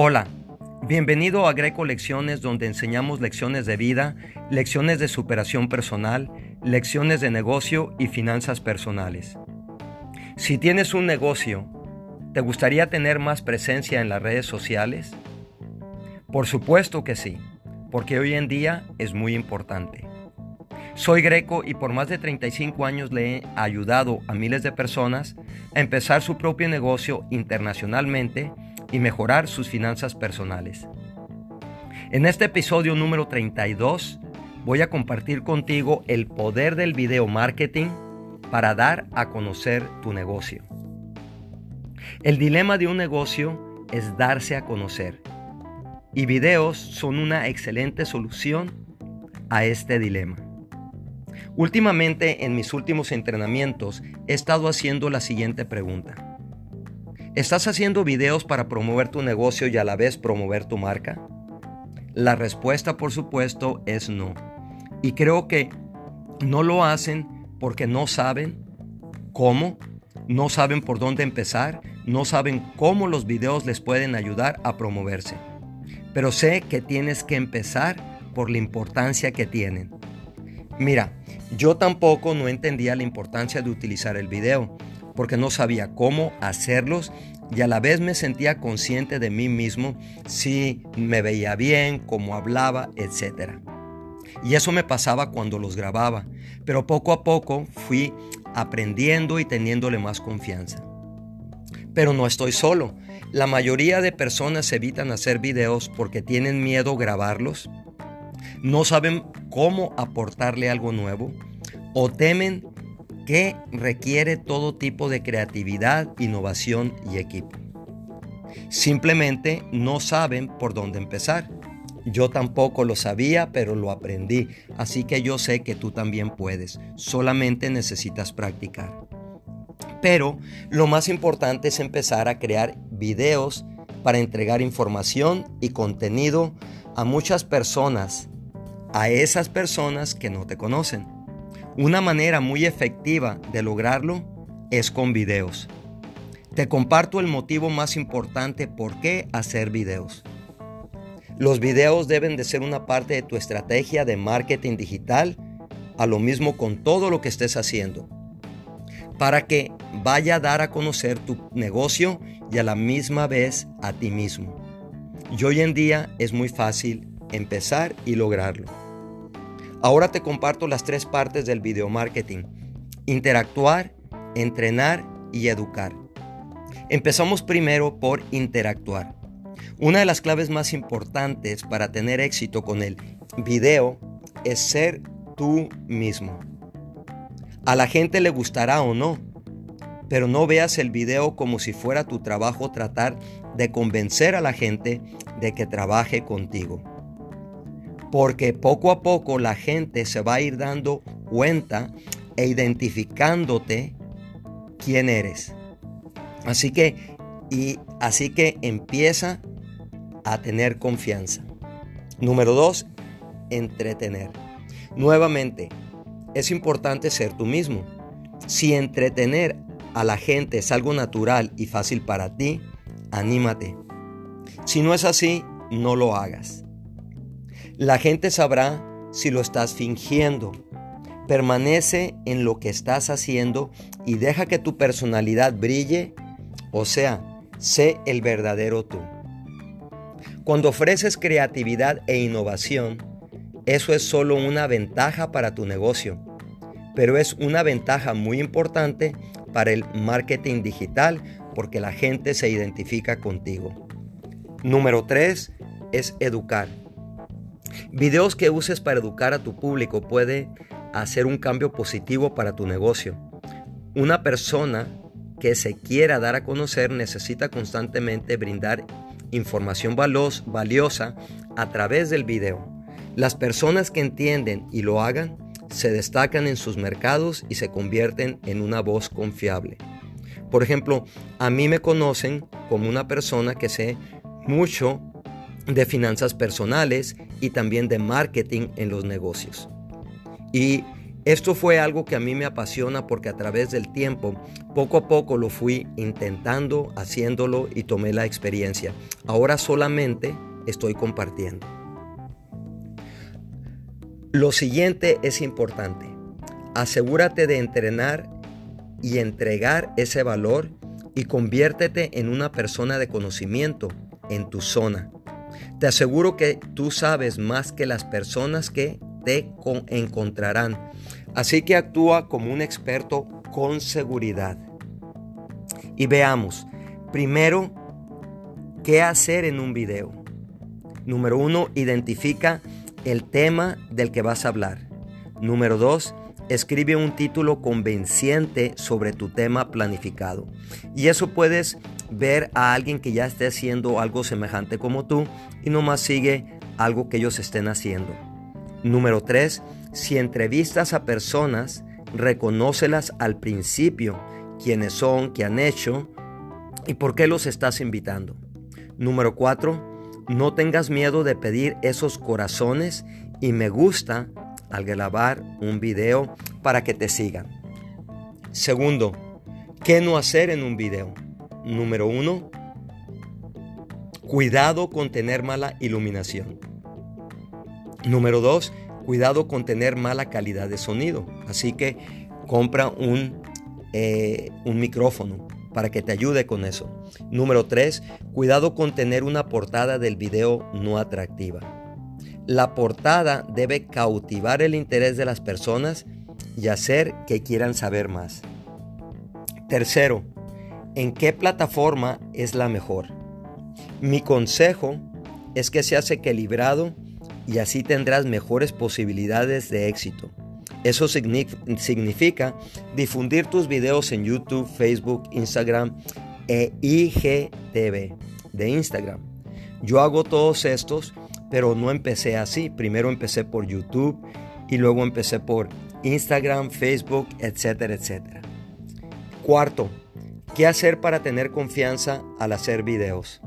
Hola, bienvenido a Greco Lecciones donde enseñamos lecciones de vida, lecciones de superación personal, lecciones de negocio y finanzas personales. Si tienes un negocio, ¿te gustaría tener más presencia en las redes sociales? Por supuesto que sí, porque hoy en día es muy importante. Soy Greco y por más de 35 años le he ayudado a miles de personas a empezar su propio negocio internacionalmente y mejorar sus finanzas personales. En este episodio número 32 voy a compartir contigo el poder del video marketing para dar a conocer tu negocio. El dilema de un negocio es darse a conocer y videos son una excelente solución a este dilema. Últimamente en mis últimos entrenamientos he estado haciendo la siguiente pregunta. ¿Estás haciendo videos para promover tu negocio y a la vez promover tu marca? La respuesta, por supuesto, es no. Y creo que no lo hacen porque no saben cómo, no saben por dónde empezar, no saben cómo los videos les pueden ayudar a promoverse. Pero sé que tienes que empezar por la importancia que tienen. Mira, yo tampoco no entendía la importancia de utilizar el video porque no sabía cómo hacerlos y a la vez me sentía consciente de mí mismo si me veía bien, cómo hablaba, etc. Y eso me pasaba cuando los grababa, pero poco a poco fui aprendiendo y teniéndole más confianza. Pero no estoy solo. La mayoría de personas evitan hacer videos porque tienen miedo grabarlos, no saben cómo aportarle algo nuevo o temen que requiere todo tipo de creatividad, innovación y equipo. Simplemente no saben por dónde empezar. Yo tampoco lo sabía, pero lo aprendí, así que yo sé que tú también puedes, solamente necesitas practicar. Pero lo más importante es empezar a crear videos para entregar información y contenido a muchas personas, a esas personas que no te conocen. Una manera muy efectiva de lograrlo es con videos. Te comparto el motivo más importante por qué hacer videos. Los videos deben de ser una parte de tu estrategia de marketing digital, a lo mismo con todo lo que estés haciendo, para que vaya a dar a conocer tu negocio y a la misma vez a ti mismo. Y hoy en día es muy fácil empezar y lograrlo. Ahora te comparto las tres partes del video marketing. Interactuar, entrenar y educar. Empezamos primero por interactuar. Una de las claves más importantes para tener éxito con el video es ser tú mismo. A la gente le gustará o no, pero no veas el video como si fuera tu trabajo tratar de convencer a la gente de que trabaje contigo porque poco a poco la gente se va a ir dando cuenta e identificándote quién eres. Así que, y así que empieza a tener confianza. Número dos, entretener. Nuevamente, es importante ser tú mismo. Si entretener a la gente es algo natural y fácil para ti, anímate. Si no es así, no lo hagas. La gente sabrá si lo estás fingiendo. Permanece en lo que estás haciendo y deja que tu personalidad brille, o sea, sé el verdadero tú. Cuando ofreces creatividad e innovación, eso es solo una ventaja para tu negocio, pero es una ventaja muy importante para el marketing digital porque la gente se identifica contigo. Número 3 es educar. Videos que uses para educar a tu público puede hacer un cambio positivo para tu negocio. Una persona que se quiera dar a conocer necesita constantemente brindar información valiosa a través del video. Las personas que entienden y lo hagan se destacan en sus mercados y se convierten en una voz confiable. Por ejemplo, a mí me conocen como una persona que sé mucho de finanzas personales y también de marketing en los negocios. Y Esto fue algo que a mí me apasiona porque a través del tiempo, poco a poco lo fui intentando, haciéndolo y tomé la experiencia. Ahora solamente estoy compartiendo. Lo siguiente es importante. Asegúrate de entrenar y entregar ese valor y conviértete en una persona de conocimiento en tu zona. Te aseguro que tú sabes más que las personas que te encontrarán. Así que actúa como un experto con seguridad. Y veamos, primero, ¿qué hacer en un video? Número uno, identifica el tema del que vas a hablar. Número dos, escribe un título convenciente sobre tu tema planificado. Y eso puedes ver a alguien que ya esté haciendo algo semejante como tú y nomás sigue algo que ellos estén haciendo. Número 3. Si entrevistas a personas, reconócelas al principio, quiénes son, qué han hecho y por qué los estás invitando. Número 4. No tengas miedo de pedir esos corazones y me gusta al grabar un video para que te sigan. Segundo, ¿qué no hacer en un video? Número uno, cuidado con tener mala iluminación. Número dos, cuidado con tener mala calidad de sonido. Así que compra un, eh, un micrófono para que te ayude con eso. Número tres, cuidado con tener una portada del video no atractiva. La portada debe cautivar el interés de las personas y hacer que quieran saber más. Tercero, ¿en qué plataforma es la mejor? Mi consejo es que seas equilibrado y así tendrás mejores posibilidades de éxito. Eso significa difundir tus videos en YouTube, Facebook, Instagram e IGTV de Instagram. Yo hago todos estos, pero no empecé así. Primero empecé por YouTube y luego empecé por Instagram, Facebook, etcétera, etcétera. Cuarto, ¿qué hacer para tener confianza al hacer videos?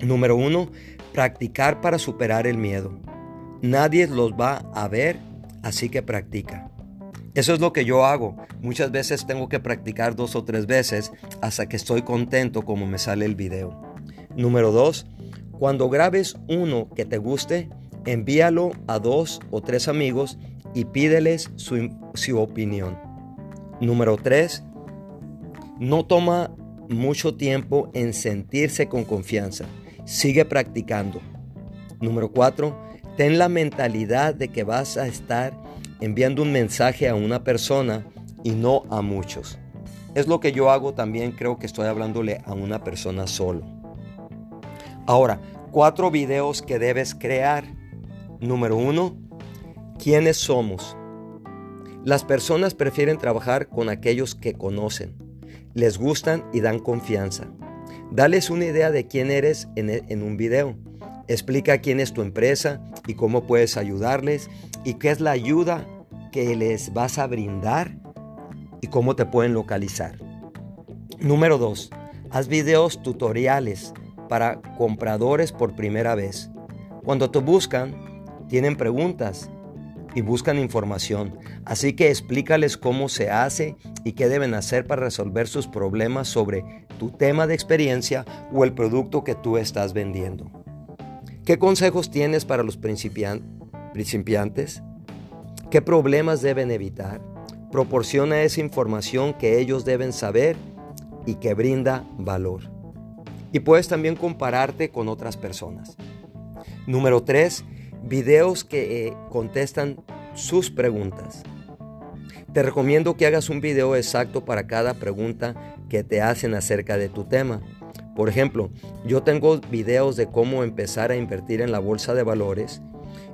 Número uno, practicar para superar el miedo. Nadie los va a ver, así que practica. Eso es lo que yo hago. Muchas veces tengo que practicar dos o tres veces hasta que estoy contento como me sale el video. Número dos, cuando grabes uno que te guste, envíalo a dos o tres amigos y pídeles su, opinión. Número 3. No toma mucho tiempo en sentirse con confianza. Sigue practicando. Número 4. Ten la mentalidad de que vas a estar enviando un mensaje a una persona y no a muchos. Es lo que yo hago también, creo que estoy hablándole a una persona solo. Ahora, cuatro videos que debes crear. Número uno, ¿Quiénes somos? Las personas prefieren trabajar con aquellos que conocen, les gustan y dan confianza. Dales una idea de quién eres en, e, en un video. Explica quién es tu empresa y cómo puedes ayudarles y qué es la ayuda que les vas a brindar y cómo te pueden localizar. Número 2. Haz videos tutoriales para compradores por primera vez. Cuando te buscan, tienen preguntas y buscan información, así que explícales cómo se hace y qué deben hacer para resolver sus problemas sobre tu tema de experiencia o el producto que tú estás vendiendo. ¿Qué consejos tienes para los principiantes? ¿Qué problemas deben evitar? Proporciona esa información que ellos deben saber y que brinda valor. Y puedes también compararte con otras personas. Número 3 videos que eh, contestan sus preguntas. Te recomiendo que hagas un video exacto para cada pregunta que te hacen acerca de tu tema. Por ejemplo, yo tengo videos de cómo empezar a invertir en la bolsa de valores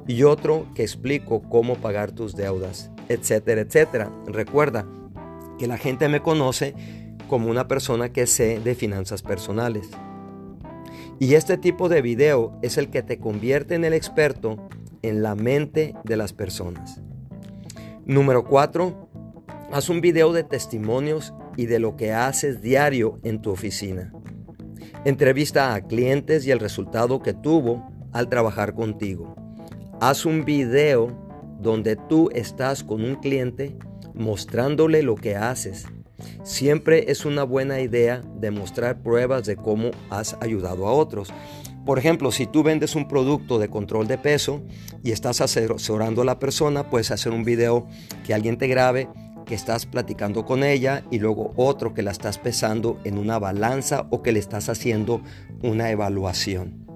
y otro que explico cómo pagar tus deudas, etcétera, etcétera. Recuerda que la gente me conoce como una persona que sé de finanzas personales. Y este tipo de video es el que te convierte en el experto en la mente de las personas. Número 4. Haz un video de testimonios y de lo que haces diario en tu oficina. Entrevista a clientes y el resultado que tuvo al trabajar contigo. Haz un video donde tú estás con un cliente mostrándole lo que haces. Siempre es una buena idea demostrar pruebas de cómo has ayudado a otros. Por ejemplo, si tú vendes un producto de control de peso y estás asesorando a la persona, puedes hacer un video que alguien te grabe, que estás platicando con ella y luego otro que la estás pesando en una balanza o que le estás haciendo una evaluación.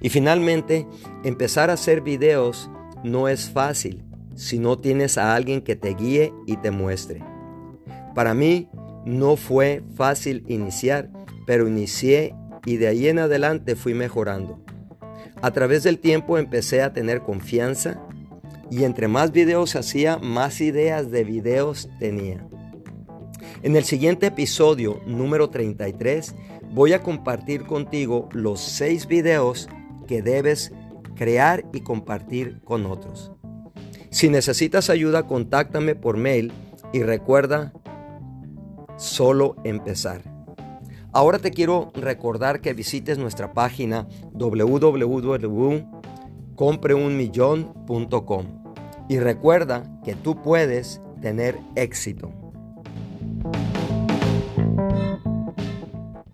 Y finalmente, empezar a hacer videos no es fácil si no tienes a alguien que te guíe y te muestre. Para mí no fue fácil iniciar, pero inicié y de ahí en adelante fui mejorando. A través del tiempo empecé a tener confianza y entre más videos hacía, más ideas de videos tenía. En el siguiente episodio, número 33, voy a compartir contigo los 6 videos que debes crear y compartir con otros. Si necesitas ayuda, contáctame por mail y recuerda solo empezar. Ahora te quiero recordar que visites nuestra página www.compreunmillon.com y recuerda que tú puedes tener éxito.